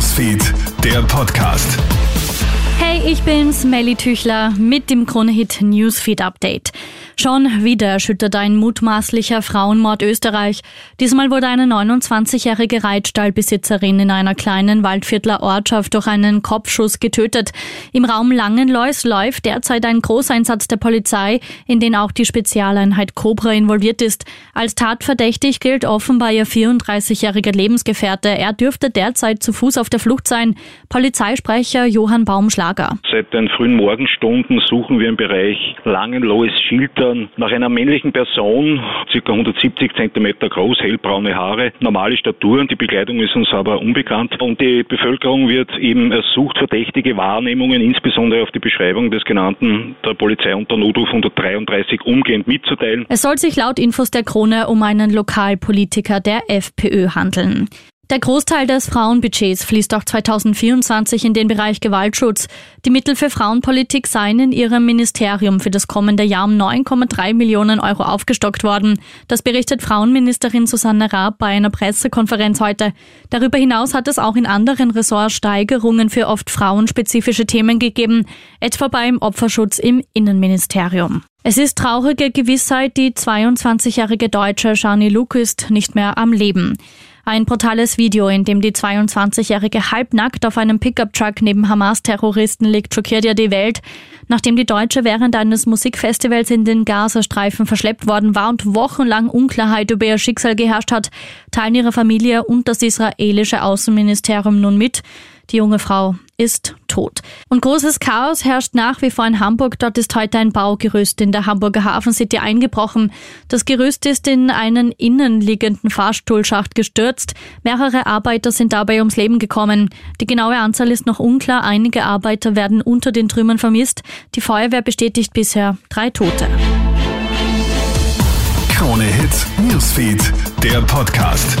Newsfeed, der Podcast. Hey, ich bin's, Melly Tüchler mit dem Kronehit Newsfeed Update. Schon wieder erschüttert ein mutmaßlicher Frauenmord Österreich. Diesmal wurde eine 29-jährige Reitstallbesitzerin in einer kleinen Waldviertler Ortschaft durch einen Kopfschuss getötet. Im Raum Langenlois läuft derzeit ein Großeinsatz der Polizei, in den auch die Spezialeinheit Cobra involviert ist. Als tatverdächtig gilt offenbar ihr 34-jähriger Lebensgefährte. Er dürfte derzeit zu Fuß auf der Flucht sein. Polizeisprecher Johann Baumschlager. Seit den frühen Morgenstunden suchen wir im Bereich Langenlois-Schilter nach einer männlichen Person, ca. 170 cm groß, hellbraune Haare, normale Statur und die Bekleidung ist uns aber unbekannt. Und die Bevölkerung wird eben ersucht, verdächtige Wahrnehmungen, insbesondere auf die Beschreibung des genannten der Polizei unter Notruf 133 umgehend mitzuteilen. Es soll sich laut Infos der Krone um einen Lokalpolitiker der FPÖ handeln. Der Großteil des Frauenbudgets fließt auch 2024 in den Bereich Gewaltschutz. Die Mittel für Frauenpolitik seien in ihrem Ministerium für das kommende Jahr um 9,3 Millionen Euro aufgestockt worden. Das berichtet Frauenministerin Susanne Raab bei einer Pressekonferenz heute. Darüber hinaus hat es auch in anderen Ressorts Steigerungen für oft frauenspezifische Themen gegeben, etwa beim Opferschutz im Innenministerium. Es ist traurige Gewissheit, die 22-jährige Deutsche Shani Luke ist nicht mehr am Leben. Ein brutales Video, in dem die 22-Jährige halbnackt auf einem Pickup-Truck neben Hamas-Terroristen liegt, schockiert ja die Welt. Nachdem die Deutsche während eines Musikfestivals in den Gazastreifen verschleppt worden war und wochenlang Unklarheit über ihr Schicksal geherrscht hat, teilen ihre Familie und das israelische Außenministerium nun mit. Die junge Frau ist tot. Und großes Chaos herrscht nach wie vor in Hamburg. Dort ist heute ein Baugerüst in der Hamburger Hafen City eingebrochen. Das Gerüst ist in einen innenliegenden Fahrstuhlschacht gestürzt. Mehrere Arbeiter sind dabei ums Leben gekommen. Die genaue Anzahl ist noch unklar. Einige Arbeiter werden unter den Trümmern vermisst. Die Feuerwehr bestätigt bisher drei Tote. Krone Hits, Newsfeed, der Podcast.